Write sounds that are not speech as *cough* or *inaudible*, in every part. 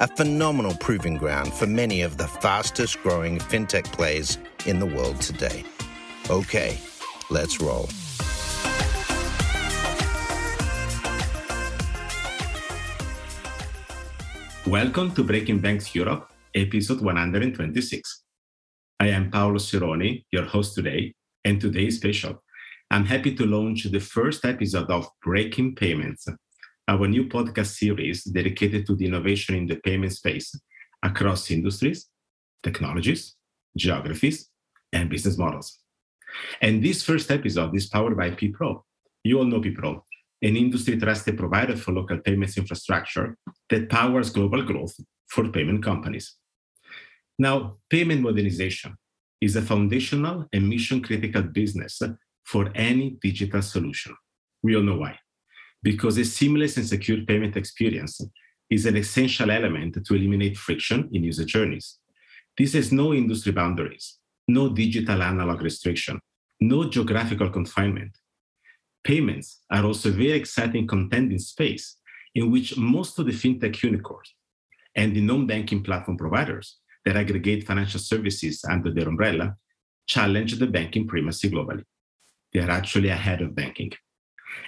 a phenomenal proving ground for many of the fastest growing fintech plays in the world today. Okay, let's roll. Welcome to Breaking Banks Europe, episode 126. I am Paolo Sironi, your host today, and today is special. I'm happy to launch the first episode of Breaking Payments, our new podcast series dedicated to the innovation in the payment space across industries, technologies, geographies, and business models. And this first episode is powered by PPRO. You all know PPRO, an industry trusted provider for local payments infrastructure that powers global growth for payment companies. Now, payment modernization is a foundational and mission critical business for any digital solution. We all know why. Because a seamless and secure payment experience is an essential element to eliminate friction in user journeys. This has no industry boundaries, no digital analog restriction, no geographical confinement. Payments are also a very exciting contending space in which most of the fintech unicorns and the non banking platform providers that aggregate financial services under their umbrella challenge the banking primacy globally. They are actually ahead of banking.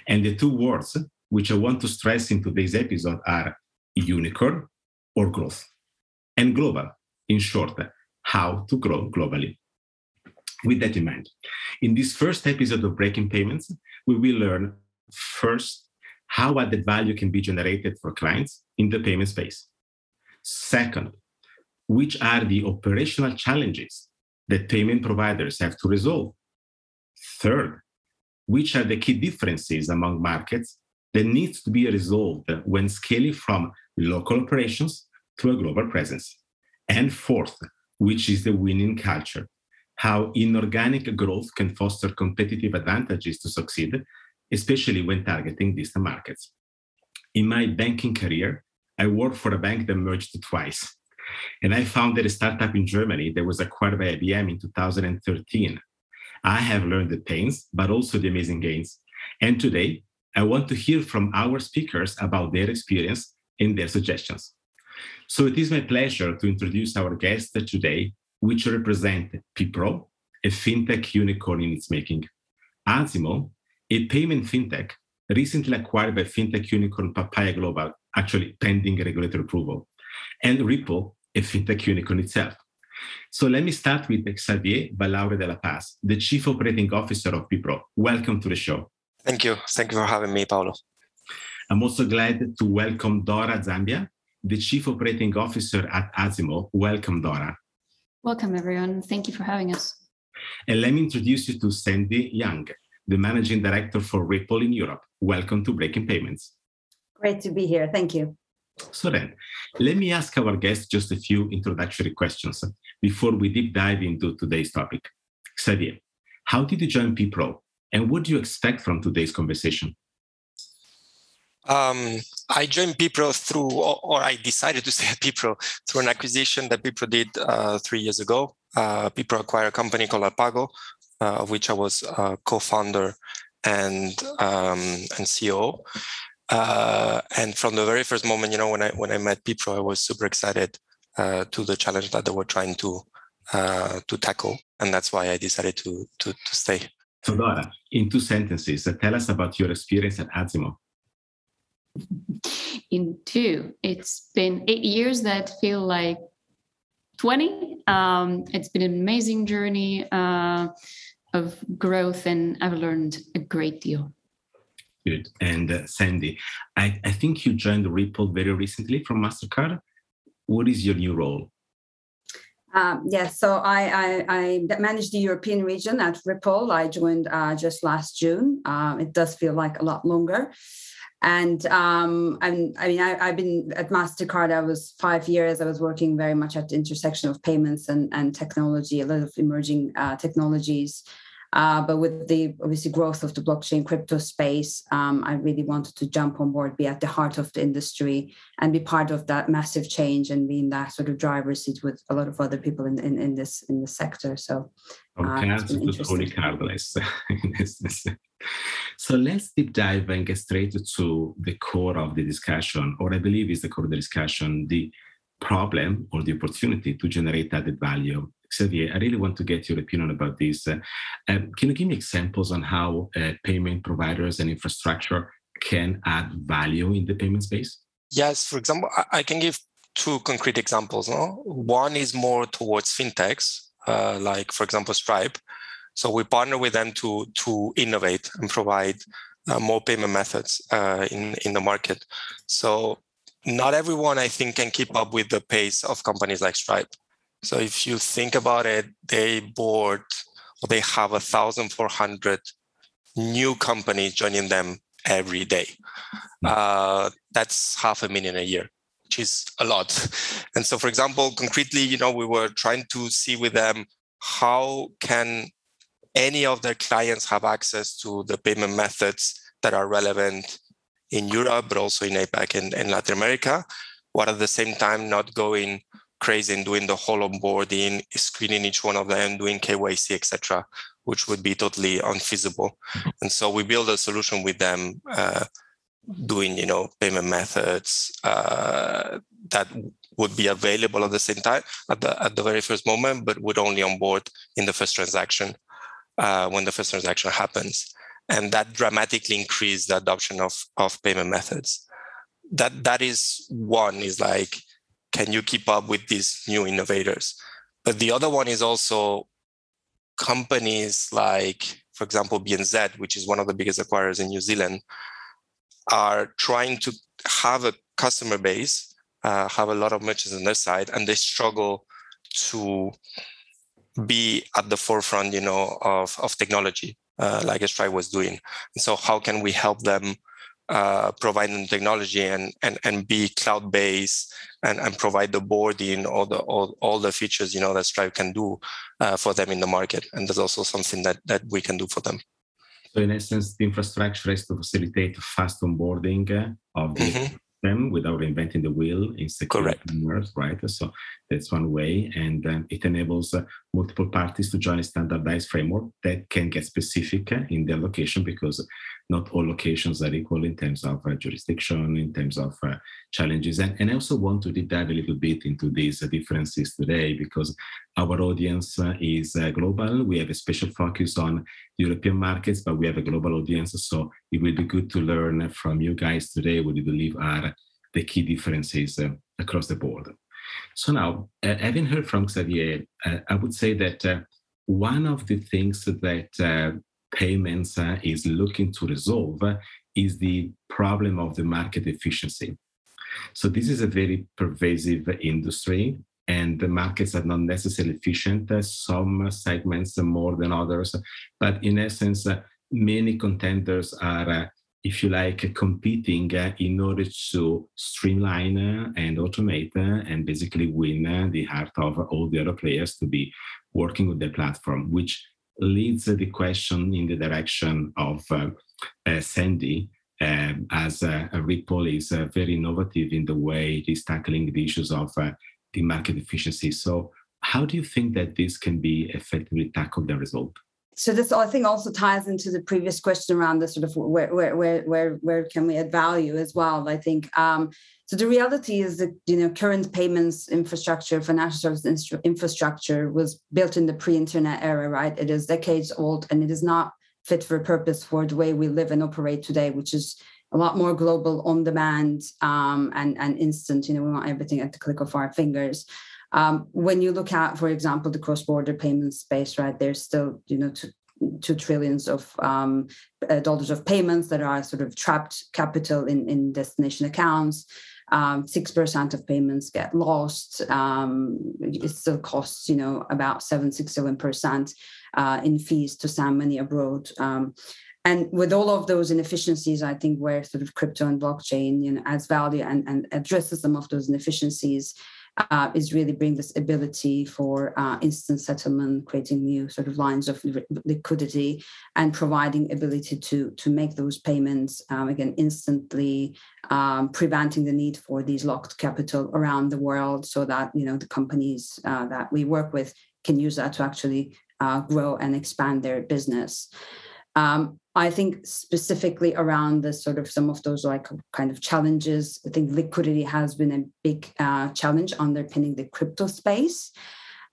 And the two words which I want to stress in today's episode are unicorn or growth, and global, in short, how to grow globally. With that in mind, in this first episode of Breaking Payments, we will learn first how added value can be generated for clients in the payment space. Second, which are the operational challenges that payment providers have to resolve. Third, which are the key differences among markets that needs to be resolved when scaling from local operations to a global presence. And fourth, which is the winning culture, how inorganic growth can foster competitive advantages to succeed, especially when targeting distant markets. In my banking career, I worked for a bank that merged twice. And I founded a startup in Germany that was acquired by IBM in 2013. I have learned the pains, but also the amazing gains. And today, I want to hear from our speakers about their experience and their suggestions. So it is my pleasure to introduce our guests today, which represent PPRO, a fintech unicorn in its making, Azimo, a payment fintech recently acquired by fintech unicorn Papaya Global, actually pending regulatory approval, and Ripple, a fintech unicorn itself. So let me start with Xavier Balaure de la Paz, the Chief Operating Officer of PPRO. Welcome to the show. Thank you. Thank you for having me, Paolo. I'm also glad to welcome Dora Ziambra, the Chief Operating Officer at Azimo. Welcome, Dora. Welcome, everyone. Thank you for having us. And let me introduce you to Sendi Young, the Managing Director for Ripple in Europe. Welcome to Breaking Payments. Great to be here. Thank you. So then, let me ask our guests just a few introductory questions before we deep dive into today's topic. Xavier, how did you join PPRO and what do you expect from today's conversation? Um, I joined PPRO through, or, I decided to stay at PPRO through an acquisition that PPRO did uh, three years ago. Uh, acquired a company called Alpago, uh, of which I was co-founder and um, and CEO. Uh, and from the very first moment, you know, when I when I met PPRO, I was super excited uh, to the challenge that they were trying to uh, to tackle, and that's why I decided to to, to stay. So, Dora, in two sentences, uh, tell us about your experience at Azimo. In two, it's been eight years that feel like 20. Um, it's been an amazing journey uh, of growth, and I've learned a great deal. Good. And uh, Sendi, I, I think you joined Ripple very recently from MasterCard. What is your new role? Um, yes, yeah, so I, I, I, manage the European region at Ripple. I joined uh, just last June. Um, it does feel like a lot longer. and um, I mean, I, have been at Mastercard. I was five years. I was working very much at the intersection of payments and, and technology, a lot of emerging uh, technologies. Uh, but with the obviously growth of the blockchain crypto space, um, I really wanted to jump on board, be at the heart of the industry, and be part of that massive change and be in that sort of driver's seat with a lot of other people in, in, in this in this sector. So, okay, uh, *laughs* So let's deep dive and get straight to the core of the discussion, or I believe is the core of the discussion, the problem or the opportunity to generate added value. Xavier, I really want to get your opinion about this. Uh, um, can you give me examples on how uh, payment providers and infrastructure can add value in the payment space? Yes, for example, I can give two concrete examples. No? One is more towards fintechs, uh, like, for example, Stripe. So we partner with them to to innovate and provide uh, more payment methods uh, in in the market. So not everyone, I think, can keep up with the pace of companies like Stripe. So if you think about it, they board or they have a thousand four hundred new companies joining them every day. Hmm. Uh, that's half a million a year, which is a lot. *laughs* And so, for example, concretely, you know, we were trying to see with them how can any of their clients have access to the payment methods that are relevant in Europe, but also in APAC and, and Latin America, while at the same time not going crazy and doing the whole onboarding, screening each one of them, doing KYC, etc., which would be totally unfeasible. And so we build a solution with them, uh, doing you know payment methods uh, that would be available at the same time at the at the very first moment, but would only onboard in the first transaction uh, when the first transaction happens. And that dramatically increased the adoption of, of payment methods. That that is one is like, can you keep up with these new innovators? But the other one is also companies like, for example, BNZ, which is one of the biggest acquirers in New Zealand, are trying to have a customer base, uh, have a lot of merchants on their side, and they struggle to be at the forefront, you know, of, of technology, uh, like Stripe was doing. And so how can we help them uh, provide them technology and, and, and be cloud-based and, and provide the boarding, all the all, all the features, you know, that Stripe can do uh, for them in the market. And there's also something that, that we can do for them. So in essence, the infrastructure is to facilitate fast onboarding of the mm-hmm them without inventing the wheel in secure commerce, right? So that's one way, and um, it enables uh, multiple parties to join a standardized framework that can get specific in their location because not all locations are equal in terms of uh, jurisdiction, in terms of uh, challenges. And, and I also want to deep dive a little bit into these uh, differences today because our audience uh, is global. We have a special focus on European markets, but we have a global audience. So it will be good to learn from you guys today what you believe are the key differences across the board. So now, having heard from Xavier, I would say that one of the things that payments uh, is looking to resolve is the problem of the market efficiency. So this is a very pervasive industry and the markets are not necessarily efficient. Uh, some segments more than others, but in essence, uh, many contenders are, uh, if you like, competing in order to streamline and automate and basically win the heart of all the other players to be working with the platform, which leads the question in the direction of uh, uh, Sendi, uh, as uh, Ripple is uh, very innovative in the way it is tackling the issues of the market efficiency. So, how do you think that this can be effectively tackled and resolved? So this, I think, also ties into the previous question around the sort of where where where where, where can we add value as well. I think um, so the reality is that you know current payments infrastructure, financial services infrastructure was built in the pre-internet era, right? It is decades old and it is not fit for purpose for the way we live and operate today, which is a lot more global, on demand, um, and and instant. You know, we want everything at the click of our fingers. Um, when you look at, for example, the cross-border payment space, right? There's still you know two, trillions of um, dollars of payments that are sort of trapped capital in in destination accounts um, 6% of payments get lost. Um, it still costs, you know, about 7, 6, 7% uh, in fees to send money abroad. Um, and with all of those inefficiencies, I think where sort of crypto and blockchain, you know, adds value and, and addresses some of those inefficiencies uh, is really bring this ability for uh, instant settlement, creating new sort of lines of liquidity, and providing ability to to make those payments um, again instantly, um, preventing the need for these locked capital around the world, so that you know the companies uh, that we work with can use that to actually uh, grow and expand their business. Um, I think specifically around the sort of some of those like kind of challenges, I think liquidity has been a big uh, challenge underpinning the crypto space.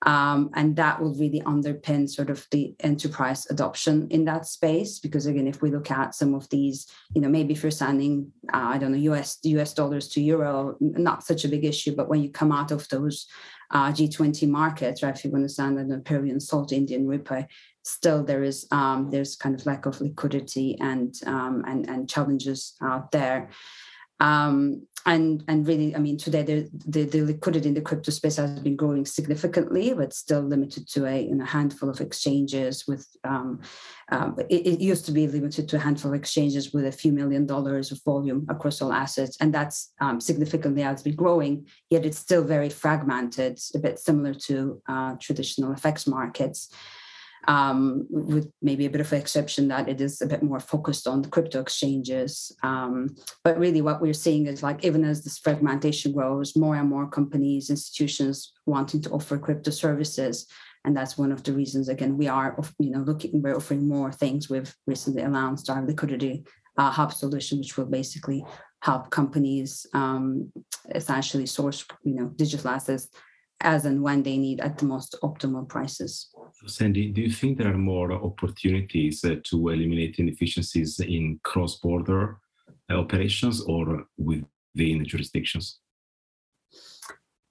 Um, and that will really underpin sort of the enterprise adoption in that space because again if we look at some of these you know maybe if you're sending uh, i don't know us us dollars to euro not such a big issue but when you come out of those uh, g20 markets right if you understand that the peruvian sol indian rupee still there is um, there's kind of lack of liquidity and um, and and challenges out there. Um, and and really, I mean, today the, the, the liquidity in the crypto space has been growing significantly, but still limited to a, in a handful of exchanges. With um, um, it, it, used to be limited to a handful of exchanges with a few million dollars of volume across all assets, and that's um, significantly has been growing. Yet it's still very fragmented, a bit similar to uh, traditional FX markets um, with maybe a bit of an exception that it is a bit more focused on the crypto exchanges. Um, but really, what we're seeing is like even as this fragmentation grows, more and more companies, institutions wanting to offer crypto services. And that's one of the reasons. Again, we are, you know, looking. We're offering more things. We've recently announced our liquidity uh, hub solution, which will basically help companies um, essentially source, you know, digital assets as and when they need at the most optimal prices. Sendi, do you think there are more opportunities uh, to eliminate inefficiencies in cross border uh, operations or within jurisdictions?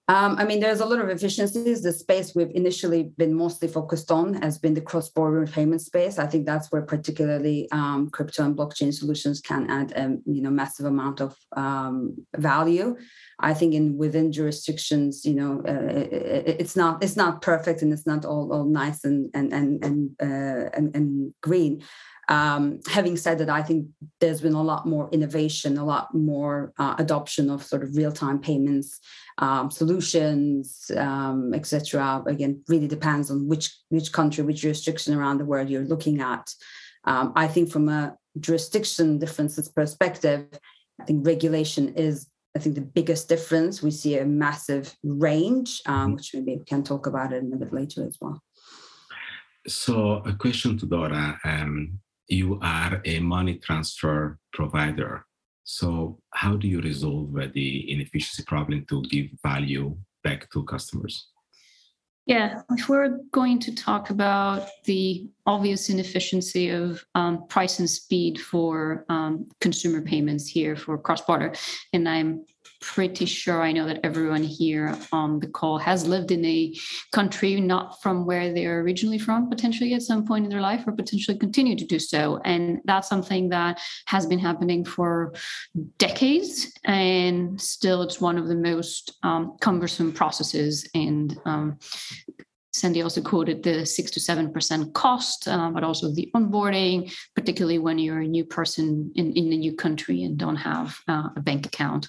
Um, I mean, there's a lot of efficiencies. The space we've initially been mostly focused on has been the cross-border payment space. I think that's where particularly um, crypto and blockchain solutions can add a you know massive amount of um, value. I think in within jurisdictions, you know, uh, it, it's not it's not perfect and it's not all, all nice and and and and, uh, and, and green. Um, having said that, I think there's been a lot more innovation, a lot more uh, adoption of sort of real-time payments um, solutions, um, etc. Again, really depends on which which country, which jurisdiction around the world you're looking at. Um, I think from a jurisdiction differences perspective, I think regulation is I think the biggest difference. We see a massive range, um, mm-hmm. which maybe we can talk about it in a bit later as well. So, a question to Dora. Um, you are a money transfer provider. So, how do you resolve the inefficiency problem to give value back to customers? Yeah, if we're going to talk about the obvious inefficiency of um, price and speed for um, consumer payments here for cross border, and I'm pretty sure I know that everyone here on the call has lived in a country not from where they're originally from, potentially at some point in their life, or potentially continue to do so. And that's something that has been happening for decades. And still, it's one of the most um, cumbersome processes and um, Sendi also quoted the six to seven percent cost, uh, but also the onboarding, particularly when you're a new person in, in a new country and don't have uh, a bank account.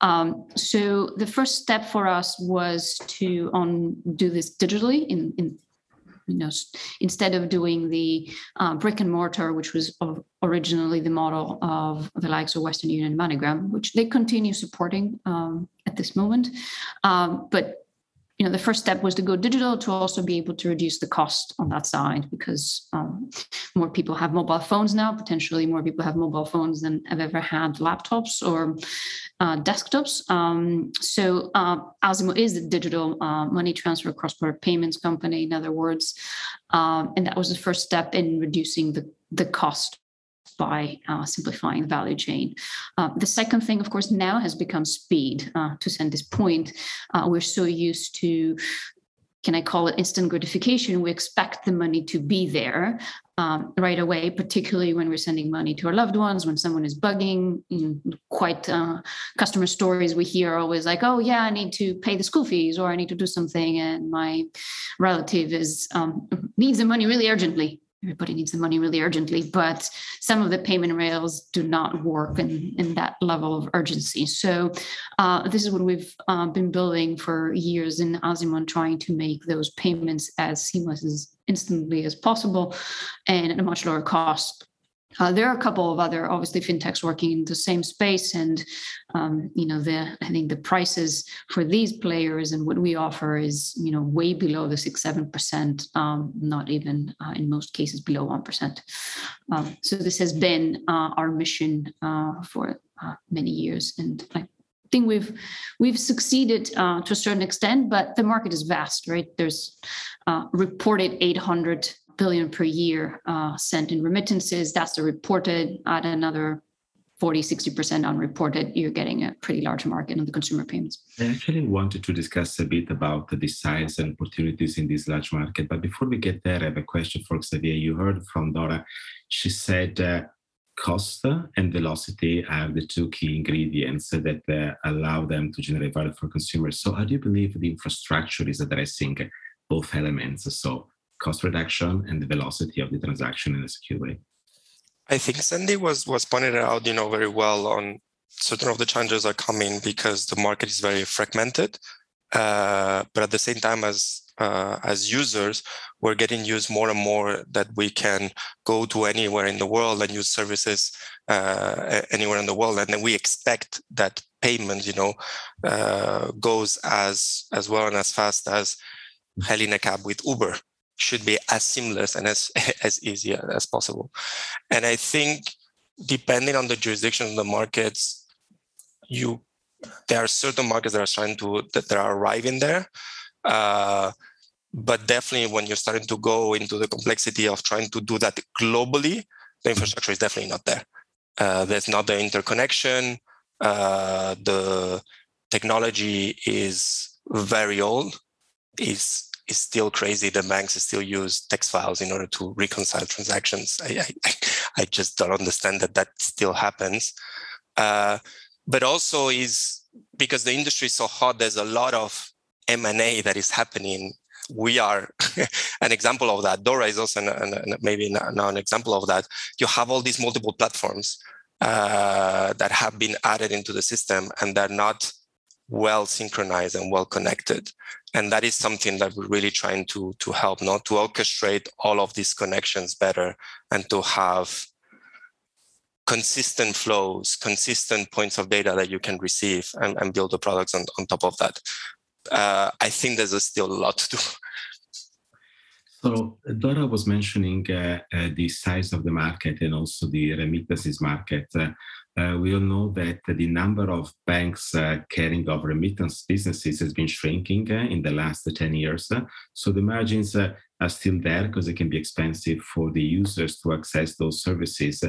Um, so the first step for us was to on do this digitally in, in you know instead of doing the uh, brick and mortar which was originally the model of the likes of western union and moneygram which they continue supporting um, at this moment um, but you know the first step was to go digital to also be able to reduce the cost on that side because um, more people have mobile phones now. Potentially more people have mobile phones than have ever had laptops or uh, desktops. Um, so uh, Azimo is the digital uh, money transfer cross-border payments company in other words. Um, and that was the first step in reducing the the cost by uh, simplifying the value chain. Uh, the second thing, of course, now has become speed. Uh, to send this point, uh, we're so used to can I call it instant gratification? We expect the money to be there um, right away, particularly when we're sending money to our loved ones, when someone is bugging. Know, quite uh, customer stories we hear always like, oh, yeah, I need to pay the school fees or I need to do something. And my relative is um, needs the money really urgently everybody needs the money really urgently, but some of the payment rails do not work in, in that level of urgency. So uh, this is what we've uh, been building for years in Azimon, trying to make those payments as seamless as instantly as possible and at a much lower cost uh, there are a couple of other, obviously, fintechs working in the same space, and um, you know, the I think the prices for these players and what we offer is you know way below the six seven percent, um, not even uh, in most cases below one percent. Um, so this has been uh, our mission uh, for uh, many years, and I think we've we've succeeded uh, to a certain extent, but the market is vast, right? There's reported 800 billion per year uh, sent in remittances. That's the reported. At another 40, 60% unreported, you're getting a pretty large market on the consumer payments. I actually wanted to discuss a bit about the size and opportunities in this large market. But before we get there, I have a question for Xavier. You heard from Dora. She said uh, cost and velocity are the two key ingredients that uh, allow them to generate value for consumers. So, how do you believe the infrastructure is addressing both elements? So, cost reduction and the velocity of the transaction in a secure way. I think Sendi was was pointed out, you know, very well on certain of the challenges are coming because the market is very fragmented. Uh, but at the same time, as uh, as users, we're getting used more and more that we can go to anywhere in the world and use services uh, anywhere in the world, and then we expect that payment, you know, uh, goes as as well and as fast as hailing a cab with Uber should be as seamless and as *laughs* as easy as possible. And I think depending on the jurisdiction of the markets, you there are certain markets that are trying to that, that are arriving there. Uh, but definitely when you're starting to go into the complexity of trying to do that globally, the infrastructure is definitely not there. Uh, there's not the interconnection. Uh, the technology is very old. Is is still crazy that banks still use text files in order to reconcile transactions. I, I, I just don't understand that that still happens. Uh, but also is because the industry is so hot, there's a lot of M&A that is happening. We are *laughs* an example of that. Dora is also an, an, maybe now an example of that. You have all these multiple platforms uh, that have been added into the system and they're not well synchronized and well connected. And that is something that we're really trying to to help not to orchestrate all of these connections better and to have consistent flows consistent points of data that you can receive and, and build the products on, on top of that. Uh, i think there's a still a lot to do. So Dora was mentioning uh, uh, the size of the market and also the remittances market. Uh, we all know that the number of banks uh, carrying of remittance businesses has been shrinking uh, in the last 10 years. so the margins uh, are still there because it can be expensive for the users to access those services.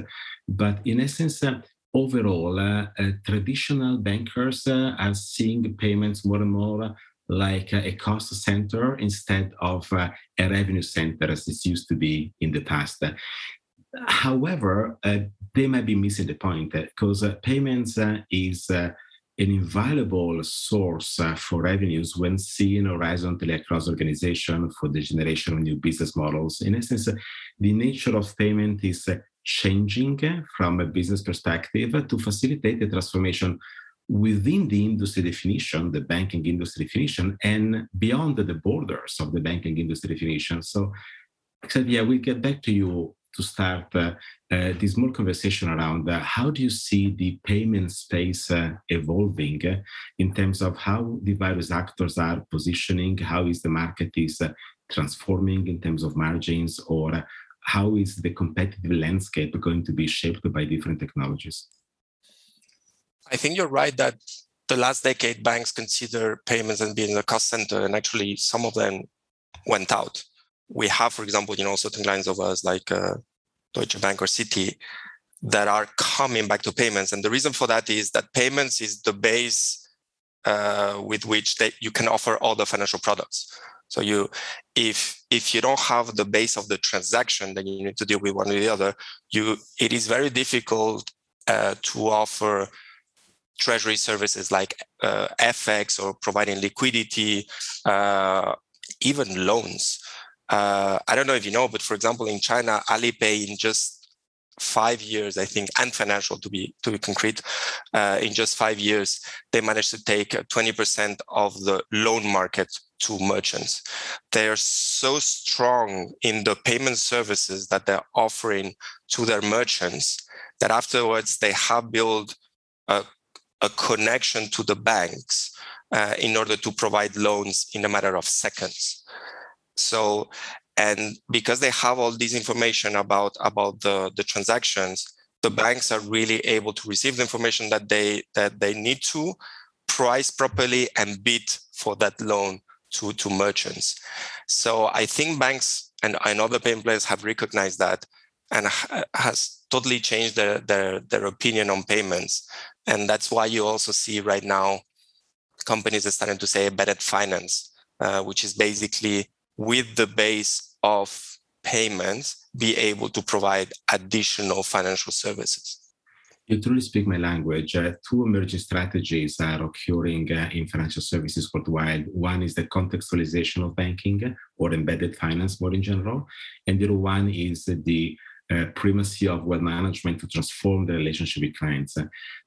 But in essence, uh, overall, uh, traditional bankers are seeing payments more and more like a cost center instead of a revenue center as it used to be in the past. However, uh, they might be missing the point because uh, payments uh, is uh, an invaluable source uh, for revenues when seen horizontally across organization for the generation of new business models. In essence, the nature of payment is changing from a business perspective to facilitate the transformation within the industry definition, the banking industry definition, and beyond the borders of the banking industry definition. So, Xavier, we'll get back to you to start uh, uh, this more conversation around uh, how do you see the payment space evolving in terms of how the various actors are positioning, how is the market is transforming in terms of margins, or how is the competitive landscape going to be shaped by different technologies? I think you're right that the last decade banks consider payments as being a cost center, and actually some of them went out we have, for example, you know, certain clients of us like uh, Deutsche Bank or Citi that are coming back to payments. And the reason for that is that payments is the base uh, with which they, you can offer all the financial products. So you, if if you don't have the base of the transaction, then you need to deal with one or the other. You, it is very difficult uh, to offer treasury services like uh, FX or providing liquidity, uh, even loans uh, I don't know if you know, but for example, in China, Alipay in just five years, I think, Ant Financial to be to be concrete, uh, in just five years, they managed to take 20% of the loan market to merchants. They are so strong in the payment services that they're offering to their merchants that afterwards they have built a, a connection to the banks uh, in order to provide loans in a matter of seconds. So and because they have all this information about about the the transactions the banks are really able to receive the information that they that they need to price properly and bid for that loan to to merchants. So i think banks and, and other payment players have recognized that and has totally changed their, their their opinion on payments. And that's why you also see right now companies are starting to say embedded finance uh, which is basically with the base of payments, be able to provide additional financial services. You truly speak my language. Uh, two emerging strategies are occurring uh, in financial services worldwide. One is the contextualization of banking or embedded finance more in general. And the other one is the uh, primacy of wealth management to transform the relationship with clients.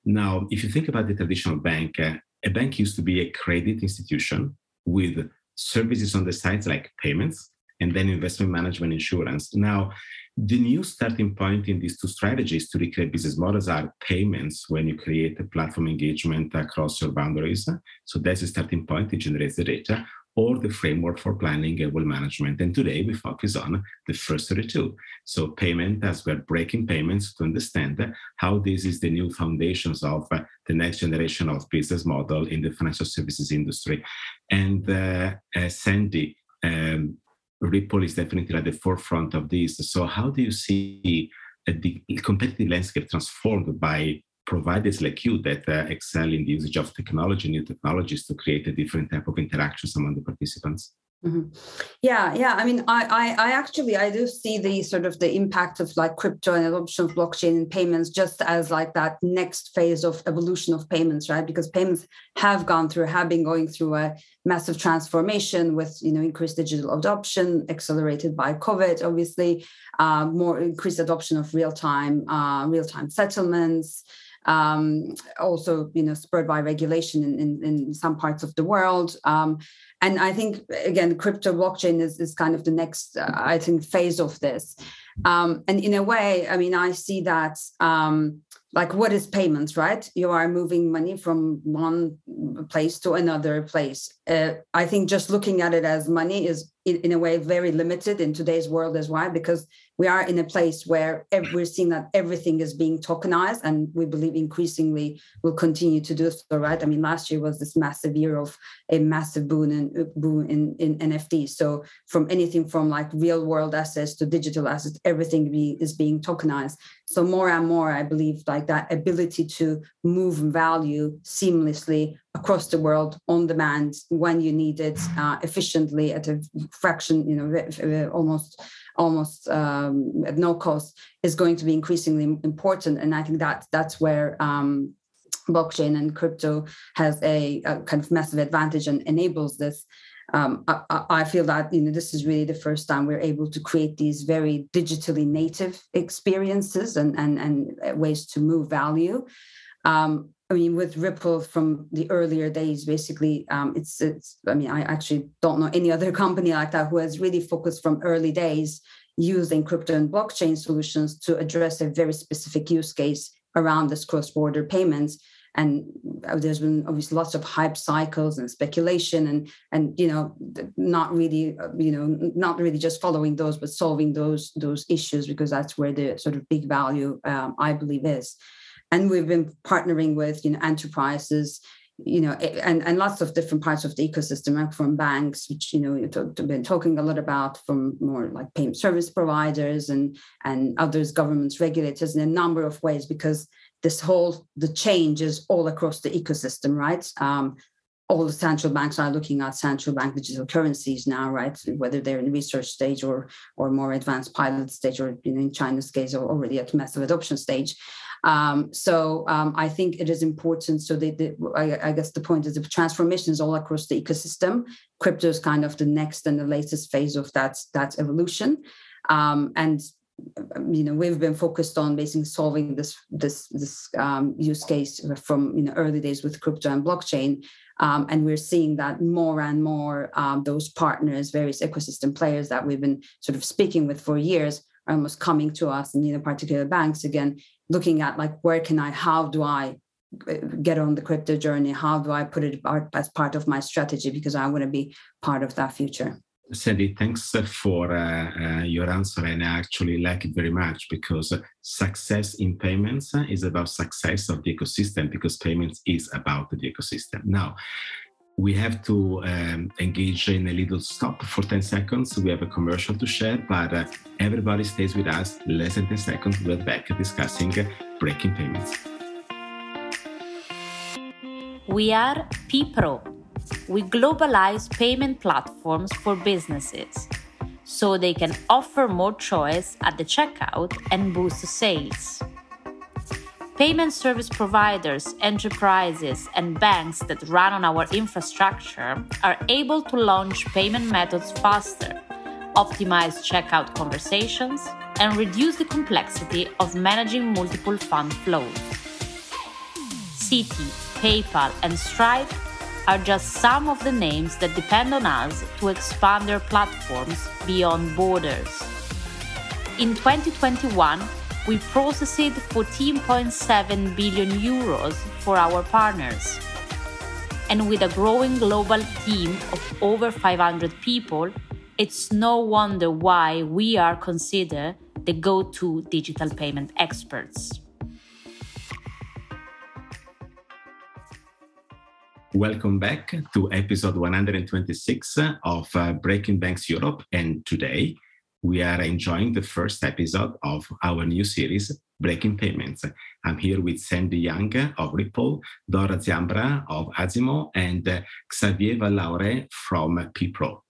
Now, if you think about the traditional bank, uh, a bank used to be a credit institution with services on the sides like payments and then investment management insurance. Now, the new starting point in these two strategies to recreate business models are payments when you create a platform engagement across your boundaries. So that's the starting point, it generates the data, or the framework for planning and wealth management. And today we focus on the first two. So payment as we're breaking payments to understand how this is the new foundations of the next generation of business model in the financial services industry. And uh, uh, Sendi, um, Ripple is definitely at the forefront of this. So how do you see uh, the competitive landscape transformed by providers like you that uh, excel in the usage of technology, new technologies to create a different type of interactions among the participants? Mm-hmm. Yeah, yeah. I mean, I, I, I actually, I do see the sort of the impact of like crypto and adoption of blockchain and payments just as like that next phase of evolution of payments, right? Because payments have gone through, have been going through a massive transformation with you know increased digital adoption, accelerated by COVID, obviously, uh, more increased adoption of real time, uh, real time settlements um, also you know spurred by regulation in, in, in some parts of the world. Um, and i think again crypto blockchain is, is kind of the next uh, i think phase of this. Um, and in a way i mean i see that um, like what is payments right? You are moving money from one place to another place. Uh, i think just looking at it as money is in, in, a way very limited in today's world as well because we are in a place where we're seeing that everything is being tokenized and we believe increasingly will continue to do so right? I mean last year was this massive year of a massive boom in boom in, in nft so from anything from like real world assets to digital assets everything be, is being tokenized. So more and more i believe like that ability to move value seamlessly across the world on demand when you need it uh, efficiently at a fraction you know almost almost um, at no cost is going to be increasingly important. And I think that that's where um, blockchain and crypto has a, a, kind of massive advantage and enables this. Um, I, I, feel that you know this is really the first time we're able to create these very digitally native experiences and and, and ways to move value. Um, I mean, with Ripple from the earlier days, basically, um, it's it's. I mean, I actually don't know any other *laughs* company like that who has really focused from early days using crypto and blockchain solutions to address a very specific use case around this cross-border payments. And uh, there's been obviously lots of hype cycles and speculation, and and you know, not really, uh, you know, not really just following those, but solving those those issues because that's where the sort of big value um, I believe is and we've been partnering with you know enterprises you know and, and lots of different parts of the ecosystem from banks which you know you've been talking a lot about from more like payment service providers and and others governments regulators in a number of ways because this whole the change is all across the ecosystem right um, all the central banks are looking at central bank digital currencies now, right? Whether they're in research stage or or more advanced pilot stage, or you know, in China's case, or already at massive adoption stage. Um, so um, I think it is important. So I, I, guess the point is the transformation is all across the ecosystem. Crypto is kind of the next and the latest phase of that that evolution. Um, and you know we've been focused on basically solving this this this um, use case from you know early days with crypto and blockchain um, and we're seeing that more and more um, those partners various ecosystem players that we've been sort of speaking with for years almost coming to us and you know particular banks again looking at like where can i how do i uh, get on the crypto journey how do i put it as part of my strategy because i want to be part of that future Sendi, thanks for uh, uh, your answer. And I actually like it very much because success in payments is about success of the ecosystem because payments is about the ecosystem. Now, we have to um, engage in a little stop for 10 seconds. We have a commercial to share, but uh, everybody stays with us. Less than 10 seconds, we're back discussing breaking payments. We are PPRO we globalize payment platforms for businesses so they can offer more choice at the checkout and boost sales. Payment service providers, enterprises, and banks that run on our infrastructure are able to launch payment methods faster, optimize checkout conversations, and reduce the complexity of managing multiple fund flows. Citi, PayPal, and Stripe are just some of the names that depend on us to expand their platforms beyond borders. In 2021, we processed 14.7 billion euros for our partners. And with a growing global team of over 500 people, it's no wonder why we are considered the go to digital payment experts. Welcome back to episode 126 of uh, Breaking Banks Europe. And today we are enjoying the first episode of our new series, Breaking Payments. I'm here with Sendi Young of Ripple, Dora Ziambra of Azimo, and Xavier Vallaure from PPRO.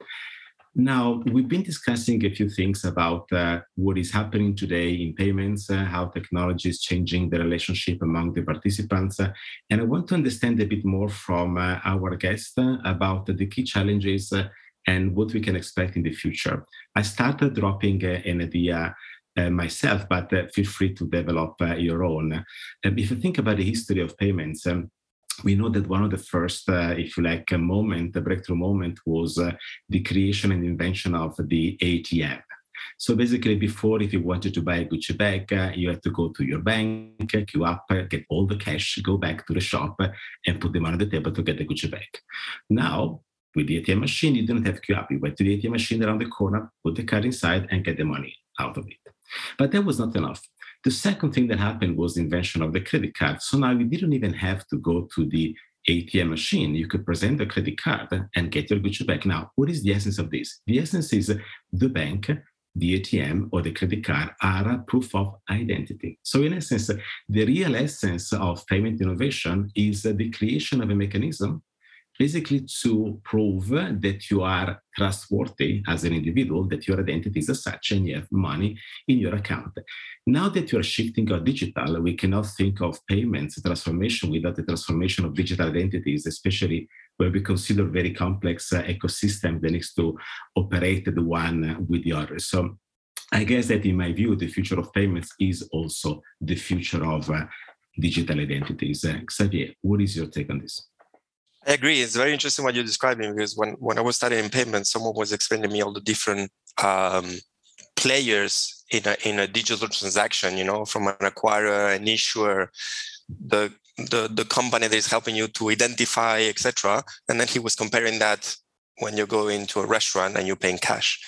Now, we've been discussing a few things about uh, what is happening today in payments, uh, how technology is changing the relationship among the participants. Uh, and I want to understand a bit more from uh, our guest about the key challenges uh, and what we can expect in the future. I started dropping an idea myself, but feel free to develop your own. if you think about the history of payments, um, we know that one of the first, uh, if you like, a moment, the breakthrough moment was uh, the creation and invention of the ATM. So basically, before, if you wanted to buy a Gucci bag, uh, you had to go to your bank, queue up, get all the cash, go back to the shop, and put the money on the table to get the Gucci bag. Now, with the ATM machine, you didn't have up. You went to the ATM machine around the corner, put the card inside, and get the money out of it. But that was not enough. The second thing that happened was the invention of the credit card. So now you didn't even have to go to the ATM machine. You could present the credit card and get your Gucci back. Now, what is the essence of this? The essence is the bank, the ATM, or the credit card are a proof of identity. So, in essence, the real essence of payment innovation is the creation of a mechanism basically to prove that you are trustworthy as an individual, that your identity is such and you have money in your account. Now that you are shifting to digital, we cannot think of payments transformation without the transformation of digital identities, especially where we consider very complex uh, ecosystem that needs to operate the one with the other. So I guess that in my view, the future of payments is also the future of uh, digital identities. Uh, Xavier, what is your take on this? I agree. It's very interesting what you're describing because when, when I was studying payments, someone was explaining to me all the different um, players in a, in a digital transaction, you know, from an acquirer, an issuer, the, the, the company that is helping you to identify, etc. And then he was comparing that when you go into a restaurant and you're paying cash,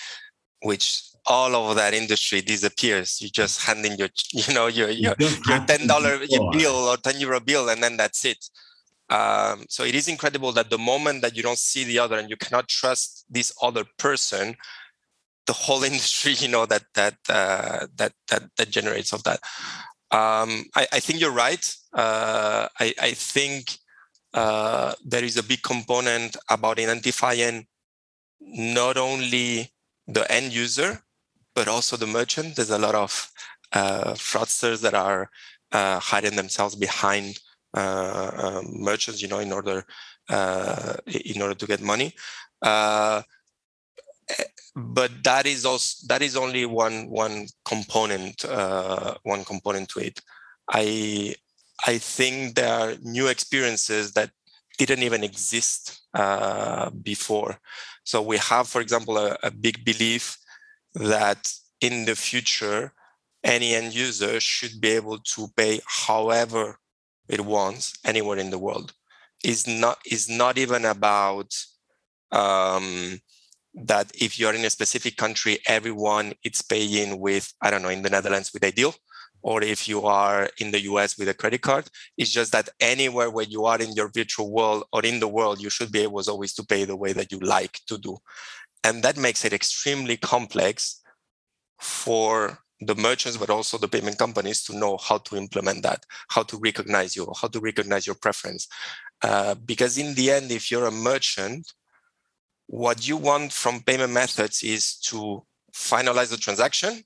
which all of that industry disappears. You just handing your, *laughs* you know, your your, your ten dollar bill or ten euro bill, and then that's it. Um, so it is incredible that the moment that you don't see the other and you cannot trust this other person, the whole *laughs* industry, you know, that that uh, that that that generates of that. Um, I, I, think you're right. Uh, I, I, think uh, there is a big component about identifying not only the end user but also the merchant. There's a lot of uh, fraudsters that are uh, hiding themselves behind uh, uh, merchants, you know, in order uh, in order to get money. Uh, but that is also that is only one one component one component to it. I I think there are new experiences that didn't even exist uh, before. So we have, for example, a, a, big belief that in the future, any end user should be able to pay however it wants anywhere in the world. Is not is not even about um, that if you're in a specific country, everyone it's paying with I don't know in the Netherlands with iDEAL or if you are in the US with a credit card. It's just that anywhere where you are in your virtual world or in the world, you should be able always to pay the way that you like to do. And that makes it extremely complex for the merchants, but also the payment companies to know how to implement that, how to recognize you, how to recognize your preference. Uh, because in the end, if you're a merchant, what you want from payment methods is to finalize the transaction.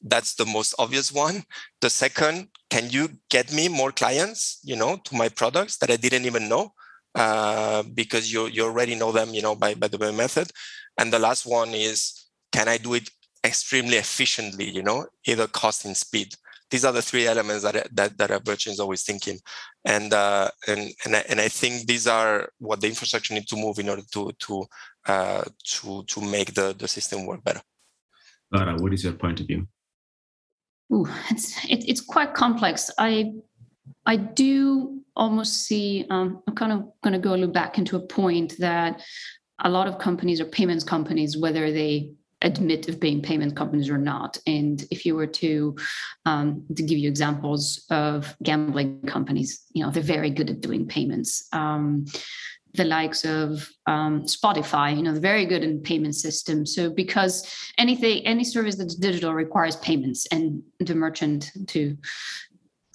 That's the most obvious one. The second can you get me more clients you know to my products that i didn't even know? Uh, because you you already know them you know by, by the payment method. And the last one is can i do it extremely efficiently you know either cost and speed these are the three elements that that, that a merchant is always thinking and uh, and and I, and I think these are what the infrastructure need to move in order to to uh, to to make the the system work better Laura, what is your point of view Ooh, it's it, it's quite complex. I I do almost see. Um, I'm kind of going to go a little back into a point that a lot of companies are payments companies, whether they admit of being payment companies or not. And if you were to um, to give you examples of gambling companies, you know they're very good at doing payments. Um, the likes of um, Spotify, you know, very good in payment systems. So because anything, any service that's digital requires payments, and the merchant, to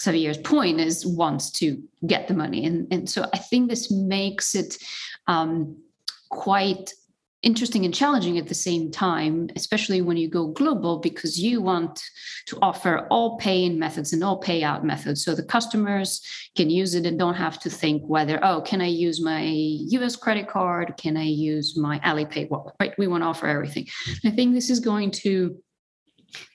Xavier's point, is wants to get the money, and and so I think this makes it um, quite interesting and challenging at the same time, especially when you go global, because you want to offer all pay in methods and all payout methods. So the customers can use it and don't have to think whether, oh, can I use my US credit card? Can I use my Alipay wallet? Right? We want to offer everything. I think this is going to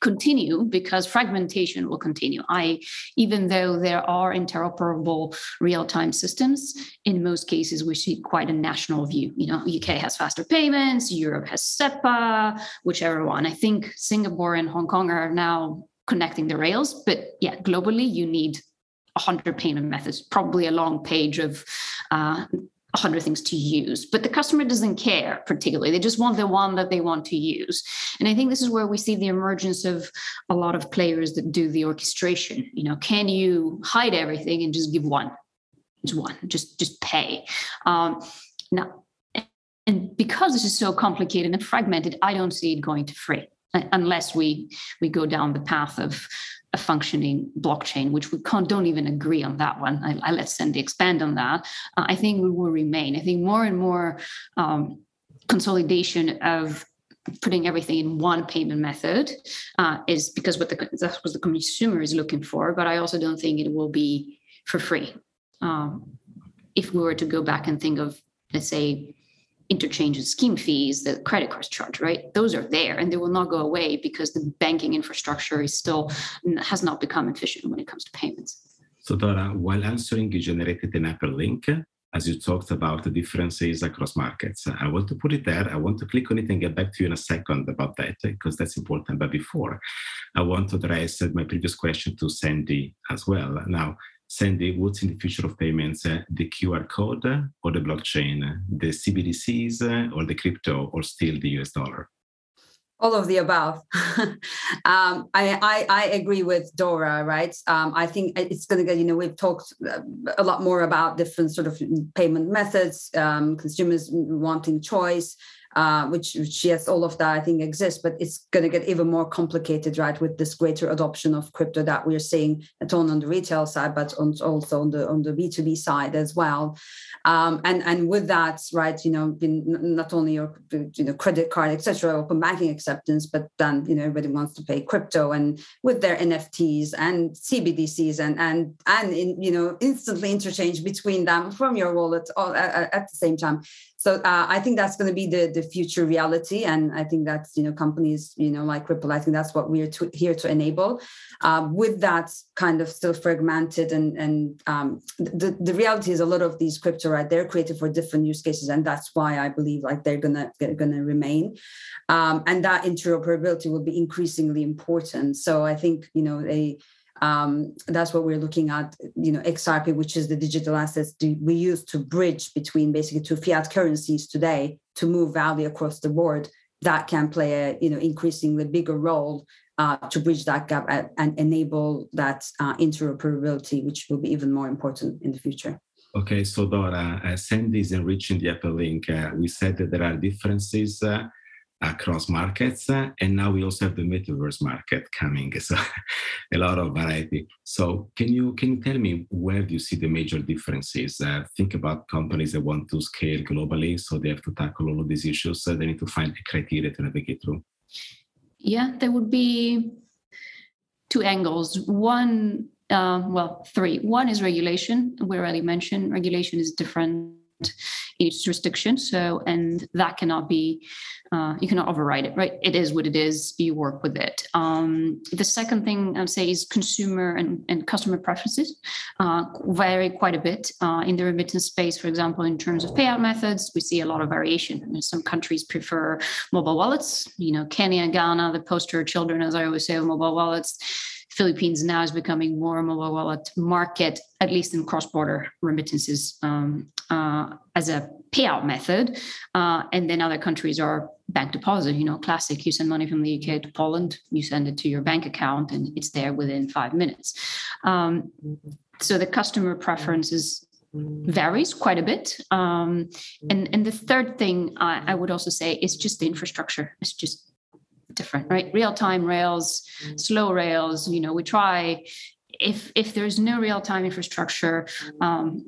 continue because fragmentation will continue. I, even though there are interoperable real-time systems, in most cases we see quite a national view. You know, UK has faster payments, Europe has SEPA, whichever one. I think Singapore and Hong Kong are now connecting the rails, but yeah, globally you need 100 payment methods, probably a long page of uh, 100 things to use but the customer doesn't care particularly. They just want the one that they want to use. And i think this is where we see the emergence of a lot of players that do the orchestration. You know can you hide everything and just give one? Just one just just pay. Um, now and because this is so complicated and fragmented i don't see it going to free unless we we go down the path of a functioning blockchain, which we can't, don't even agree on that one. I, I let Sendi expand on that. Uh, I think we will remain. I think more and more um, consolidation of putting everything in one payment method uh, is because what the that's what the consumer is looking for. But I also don't think it will be for free. Um, if we were to go back and think of, let's say, interchange and scheme fees that credit cards charge, right? Those are there and they will not go away because the banking infrastructure is still has not become efficient when it comes to payments. So Dora, while answering, you generated an hyperlink as you talked about the differences across markets. I want to put it there. I want to click on it and get back to you in a second about that because that's important. But before, I want to address my previous question to Sendi as well. Now, Sendi, what's in the future of payments? Uh, the QR code or the blockchain? The CBDCs uh, or the crypto or still the US dollar? all of the above. *laughs* um, I, I, I agree with Dora, right? Um, I think it's going to get. You know, we've talked uh, a lot more about different sort of payment methods, um, consumers wanting choice. Uh, which, which yes, all of that I think exists, but it's going to get even more complicated, right, with this greater adoption of crypto that we're seeing not only on the retail side, but on, also on the on the B two B side as well. Um, and and with that, right, you know, not only your you know credit card, etc., open banking acceptance, but then you know everybody wants to pay crypto and with their NFTs and CBDCs and and and in, you know instantly interchange between them from your wallet all at, at the same time. So uh, I think that's going to be the the future reality, and I think that's you know companies you know like Ripple. I think that's what we're to, here to enable. Uh, with that kind of still fragmented and and um, the the reality is a lot of these crypto right they're created for different use cases, and that's why I believe like they're gonna they're gonna remain, um, and that interoperability will be increasingly important. So I think you know a um, that's what we're looking at you know xrp which is the digital assets we use to bridge between basically two fiat currencies today to move value across the board. That can play a you know increasingly bigger role uh, to bridge that gap and enable that uh, interoperability which will be even more important in the future. Okay so dora uh, Sendi is enriching the hyperlink uh, we said that there are differences uh, across markets. and now we also have the metaverse market coming, *laughs* so a lot of variety. So can you can you tell me where do you see the major differences? Uh, think about companies that want to scale globally, so they have to tackle all of these issues. So they need to find a criteria to navigate through. Yeah, there would be two angles. One, uh, well, three. One is regulation. We already mentioned regulation is different each jurisdiction. So, and that cannot be, uh, you cannot override it, right? It is what it is. You work with it. Um, the second thing I'd say is consumer and, and customer preferences uh, vary quite a bit uh, in the remittance space. For example, in terms of payout methods, we see a lot of variation. Some countries prefer mobile wallets. You know, Kenya, Ghana, the poster children, as I always say, of mobile wallets Philippines now is becoming more a mobile wallet market, at least in cross-border remittances um, uh, as a payout method. Uh, and then other countries are bank deposit, you know, classic. You send money from the UK to Poland, you send it to your bank account, and it's there within five minutes. Um, so the customer preferences varies quite a bit. Um, and, and the third thing I, I would also say is just the infrastructure. It's just different, right? Real time rails, mm. slow rails. You know, we try. If if there's no real time infrastructure, um,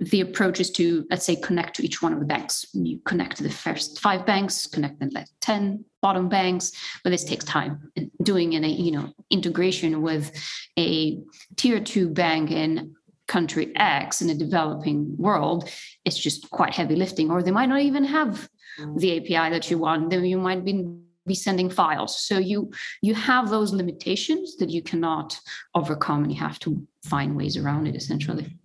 the approach is to let's say connect to each one of the banks. You connect to the first five banks, connect the like ten bottom banks, but this takes time. Doing an you know integration with a tier two bank in country X in a developing world, it's just quite heavy lifting, or they might not even have the API that you want. Then you might be be sending files. So you you have those limitations that you cannot overcome, and you have to find ways around it essentially.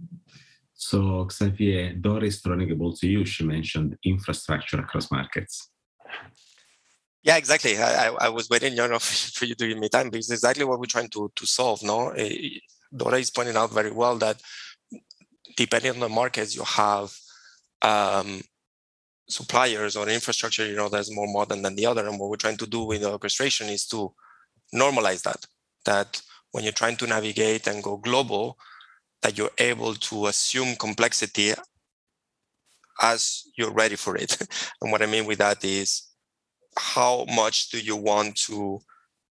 So Xavier, Dora's throwing a ball to you. She mentioned infrastructure across markets. Yeah, exactly. I, I, I was waiting, you know, *laughs* for you to give me time because it's exactly what we're trying to, to solve. No, eh, Dora is pointing out very well that depending on the markets, you have um, suppliers or infrastructure, you know, that's more modern than the other. And what we're trying to do with orchestration is to normalize that, that when you're trying to navigate and go global, that you're able to assume complexity as you're ready for it. *laughs* and what I mean with that is how much do you want to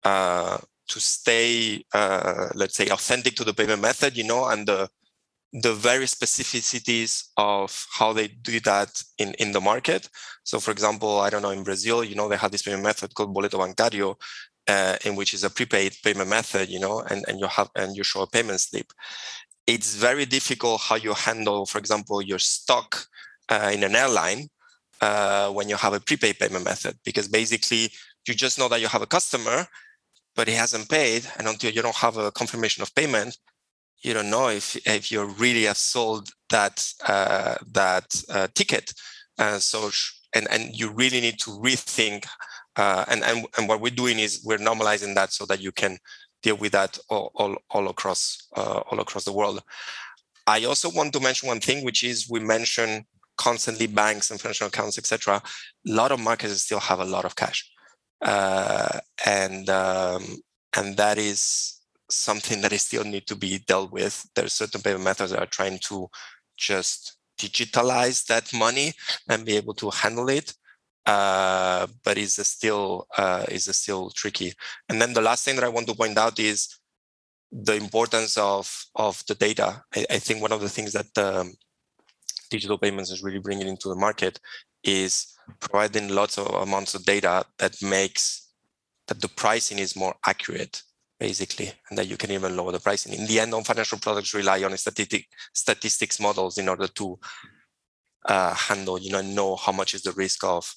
uh, to stay, uh, let's say, authentic to the payment method, you know, and the the very specificities of how they do that in, in the market. So, for example, I don't know, in Brazil, you know, they have this payment method called boleto bancário, uh, in which is a prepaid payment method, you know, and, and you have and you show a payment slip. It's very difficult how you handle, for example, your stock uh, in an airline uh, when you have a prepaid payment method, because basically you just know that you have a customer, but he hasn't paid, and until you don't have a confirmation of payment, you don't know if if you really have sold that uh, that uh, ticket. Uh, so and and you really need to rethink. Uh, and and and what we're doing is we're normalizing that so that you can deal with that all all, all across uh, all across the world. I also want to mention one thing, which is we mentioned constantly banks and financial accounts, etc. A lot of markets still have a lot of cash, uh, and um, and that is something that is still need to be dealt with. There are certain payment methods that are trying to just digitalize that money and be able to handle it. uh, but it's still uh, is still tricky. And then the last thing that I want to point out is the importance of of the data. I, I think one of the things that um, digital payments is really bringing into the market is providing lots of amounts of data that makes that the pricing is more accurate basically and that you can even lower the pricing. In the end on financial products rely on statistic statistics models in order to uh, handle you know know how much is the risk of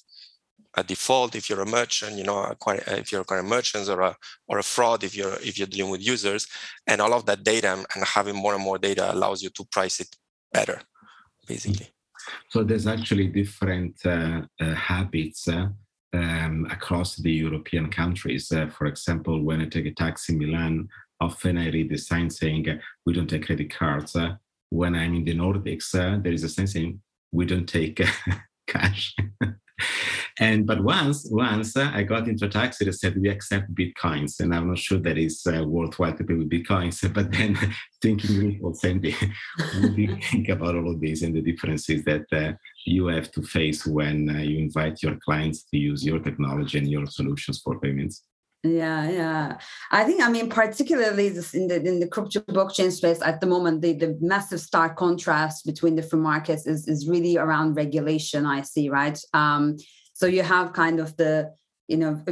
a default if you're a merchant you know if you're acquiring merchants or a or a fraud if you're if you're dealing with users. And all of that data and having more and more data allows you to price it better basically. So there's actually different uh, uh, habits uh, um, across the European countries. Uh, for example, when I take a taxi in Milan, often I read the sign saying, we don't take credit cards. Uh, when I'm in the Nordics, uh, there is a sign saying, we don't take *laughs* cash. *laughs* and but once once uh, I got into a taxi that said we accept bitcoins, and I'm not sure that is uh, worthwhile to pay with bitcoins. *laughs* But then *laughs* thinking, well, Sendi, *laughs* what do you think about all of this and the differences that uh, you have to face when uh, you invite your clients to use your technology and your solutions for payments? Yeah, yeah. I think I mean particularly in the in the crypto blockchain space at the moment, the, the massive stark contrast between different markets is is really around regulation. I see, right? Um, so you have kind of the you know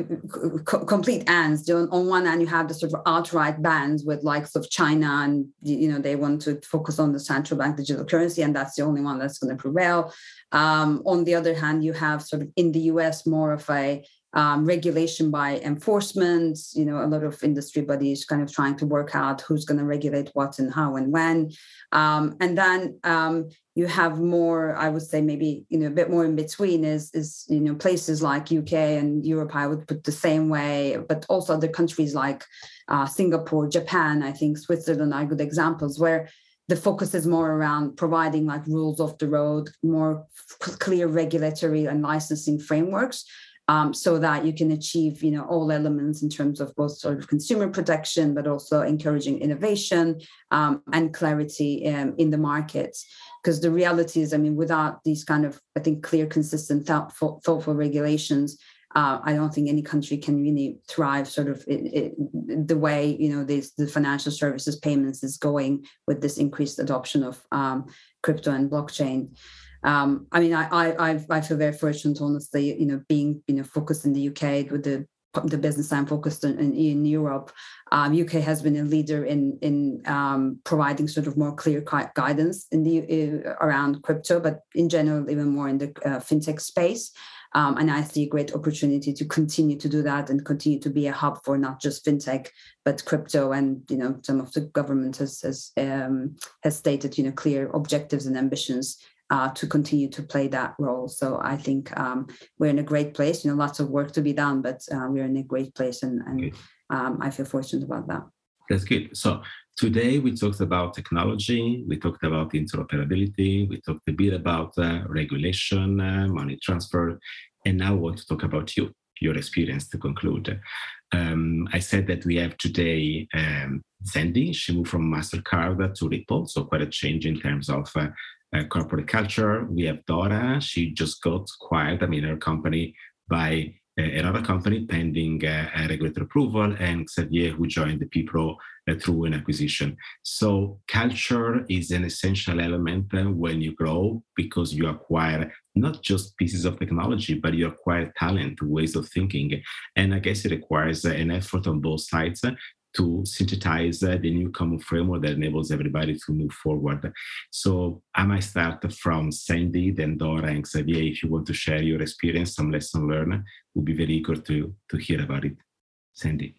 complete ends. On, on one hand, you have the sort of outright bans with likes of China, and you know they want to focus on the central bank digital currency, and that's the only one that's going to prevail. Um, on the other hand, you have sort of in the US more of a um, regulation by enforcement, you know, a lot of industry bodies kind of trying to work out who's going to regulate what and how and when. Um, and then um, you have more, I would say maybe, you know, a bit more in between is, is, you know, places like UK and Europe, I would put the same way, but also other countries like uh, Singapore, Japan, I think Switzerland are good examples where the focus is more around providing like rules of the road, more clear regulatory and licensing frameworks um, so that you can achieve you know all elements in terms of both sort of consumer protection but also encouraging innovation um, and clarity um, in the markets because the reality is i mean without these kind of i think clear consistent thoughtful, thoughtful regulations uh, I don't think any country can really thrive sort of it, it, the way you know the financial services payments is going with this increased adoption of um, crypto and blockchain um, I mean, I, I I feel very fortunate, honestly, you know, being you know focused in the UK with the the business I'm focused in, in, in Europe. Um, UK has been a leader in in um, providing sort of more clear guidance in the uh, around crypto, but in general, even more in the uh, fintech space. Um, and I see a great opportunity to continue to do that and continue to be a hub for not just fintech but crypto. And you know, some of the government has has um, has stated you know clear objectives and ambitions uh, to continue to play that role. So I think um, we're in a great place. You know, lots of work to be done, but uh, we're in a great place, and, and um, I feel fortunate about that. That's good. So today we talked about technology, we talked about interoperability, we talked a bit about uh, regulation, uh, money transfer, and now I want to talk about you, your experience to conclude. Um, I said that we have today um, Sendi. She moved from Mastercard to Ripple, so quite a change in terms of uh, uh, corporate culture. We have Dora. She just got acquired, I mean, her company by uh, another company pending uh, regulatory approval, and Xavier, who joined the PPRO uh, through an acquisition. So, culture is an essential element uh, when you grow because you acquire not just pieces of technology, but you acquire talent, ways of thinking. And I guess it requires an effort on both sides to synthesize uh, the new common framework that enables everybody to move forward. So I might start from Sendi, then Dora and Xavier. If you want to share your experience, some lesson learned, we'll be very eager to, to hear about it. Sendi.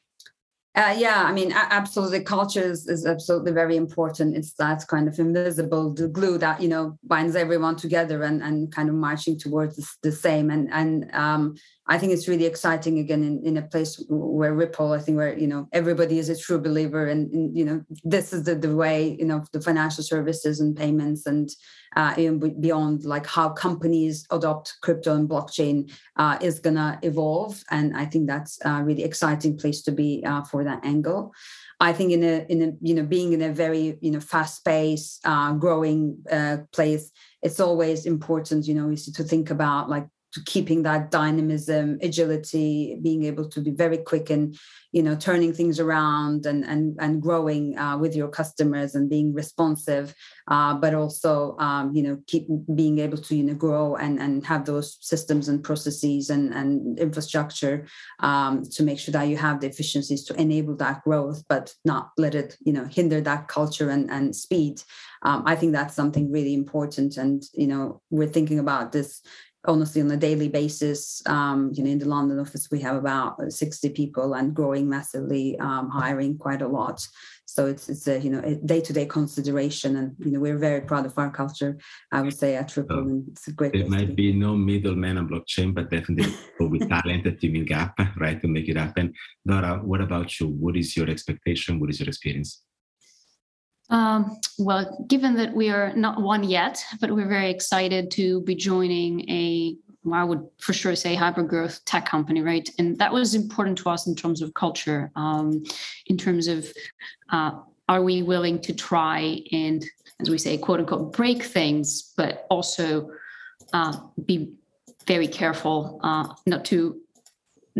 Uh, yeah, I mean, absolutely. Culture is, is absolutely very important. It's that kind of invisible glue that you know binds everyone together and, and kind of marching towards the, same. And and um, I think it's really exciting again in, in a place where Ripple, I think where, you know, everybody is a true believer and, and you know, this is the, the way, you know, the financial services and payments and uh, beyond like how companies adopt crypto and blockchain uh, is to evolve. And I think that's a really exciting place to be uh, for that angle. I think in a in a you know being in a very you know fast paced uh, growing uh, place, it's always important you know is to think about like keeping that dynamism, agility, being able to be very quick and you know turning things around and and and growing uh, with your customers and being responsive, uh, but also um, you know keep being able to you know grow and and have those systems and processes and and infrastructure um, to make sure that you have the efficiencies to enable that growth, but not let it you know hinder that culture and and speed. Um, I think that's something really important, and you know we're thinking about this honestly on a daily basis. Um, you know in the london office we have about 60 people and growing massively um, hiring quite a lot. So it's it's a you know a day-to-day consideration and you know we're very proud of our culture. I would say at Ripple and it's a great there might be. be no middleman on blockchain but definitely *laughs* with talent teaming up right to make it happen. Dora what about you? What is your expectation? What is your experience um, well, given that we are not one yet, but we're very excited to be joining a, well, I would for sure say hyper growth tech company, right? And that was important to us in terms of culture, um, in terms of uh, are we willing to try and, as we say, quote unquote, break things, but also uh, be very careful uh, not to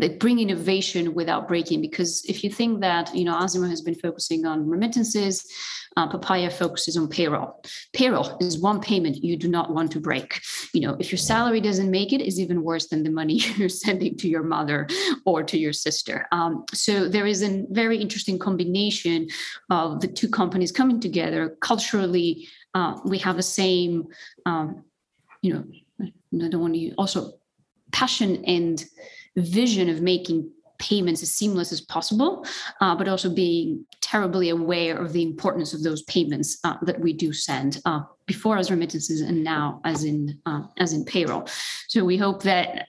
they bring innovation without breaking. Because if you think that you know Azimo has been focusing on remittances uh, papaya focuses on payroll. Payroll is one payment you do not want to break. You know if your salary doesn't make it is even worse than the money *laughs* you're sending to your mother or to your sister. Um, so there is a very interesting combination of the two companies coming together. Culturally uh, we have the same um, you know i don't want to also passion and vision of making payments as seamless as possible, uh, but also being terribly aware of the importance of those payments uh, that we do send uh, before as remittances and now as in uh, as in payroll. So we hope that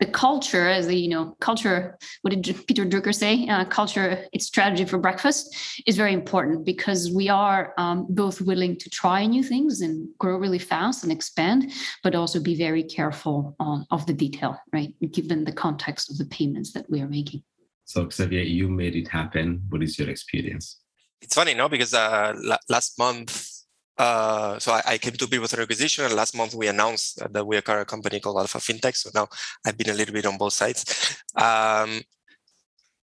the culture as the you know culture what did peter drucker say? Uh, culture its strategy for breakfast is very important because we are um, both willing to try new things and grow really fast and expand but also be very careful on, of the detail right? Given the context of the payments that we are making. So xavier you made it happen. What is your experience? It's funny no? Because uh, last month uh, so I, I, came to PPRO Through Acquisition, and last month we announced that we acquired a company called Alpha FinTech. So now I've been a little bit on both sides. Um,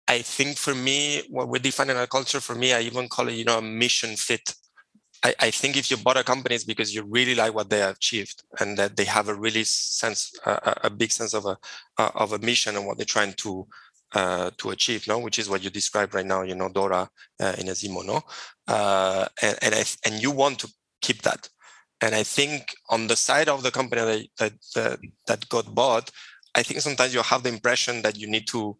I think for me, what we're defining our culture, for me, I even call it, you know, a mission fit. I, I think if you bought a company, it's because you really like what they achieved and that they have a really sense, a, a big sense of a of a mission and what they're trying to uh, to achieve, no, which is what you describe right now, you know, Dora uh, in Azimo, no, uh, and and, and you want to keep that. And I think on the side of the company that that, that got bought, I think sometimes you have the impression that you need to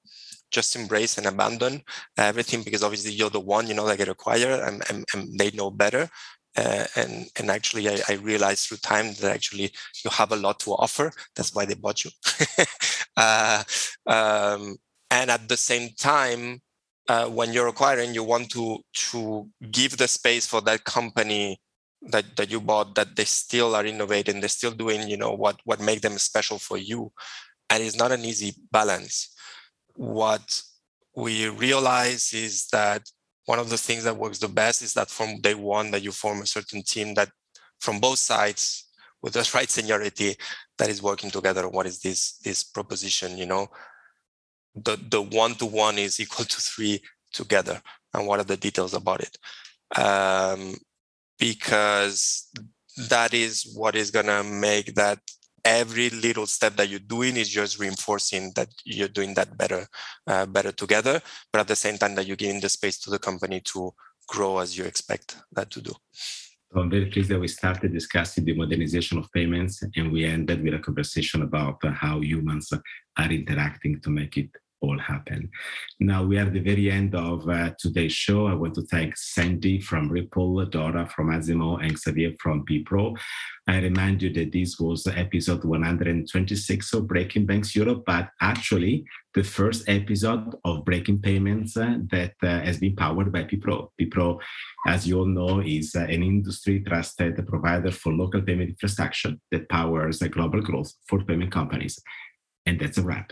just embrace and abandon everything because obviously you're the one you know that get acquired and, and, and they know better. Uh, and and actually I, I, realized through time that actually you have a lot to offer. That's why they bought you. *laughs* Uh, um, and at the same time uh, when you're acquiring you want to to give the space for that company that that you bought that they still are innovating they're still doing you know what what make them special for you. And it's not an easy balance. What we realize is that one of the things that works the best is that from day one that you form a certain team that from both sides with the *laughs* right seniority that is working together what is this this proposition you know. The the one to one is equal to three together. And what are the details about it? Um, because that is what is going to make that every little step that you're doing is just reinforcing that you're doing that better uh, better together but at the same time that you're giving the space to the company to grow as you expect that to do. I'm very pleased that we started discussing the modernization of payments and we ended with a conversation about how humans are interacting to make it all happen. Now we are at the very end of uh, today's show. I want to thank Sendi from Ripple, Dora from Azimo, and Xavier from PPRO. I remind you that this was episode 126 of Breaking Banks Europe, but actually the first episode of Breaking Payments uh, that uh, has been powered by PPRO. PPRO, as you all know, is uh, an industry trusted provider for local payment infrastructure that powers global growth for payment companies. And that's a wrap.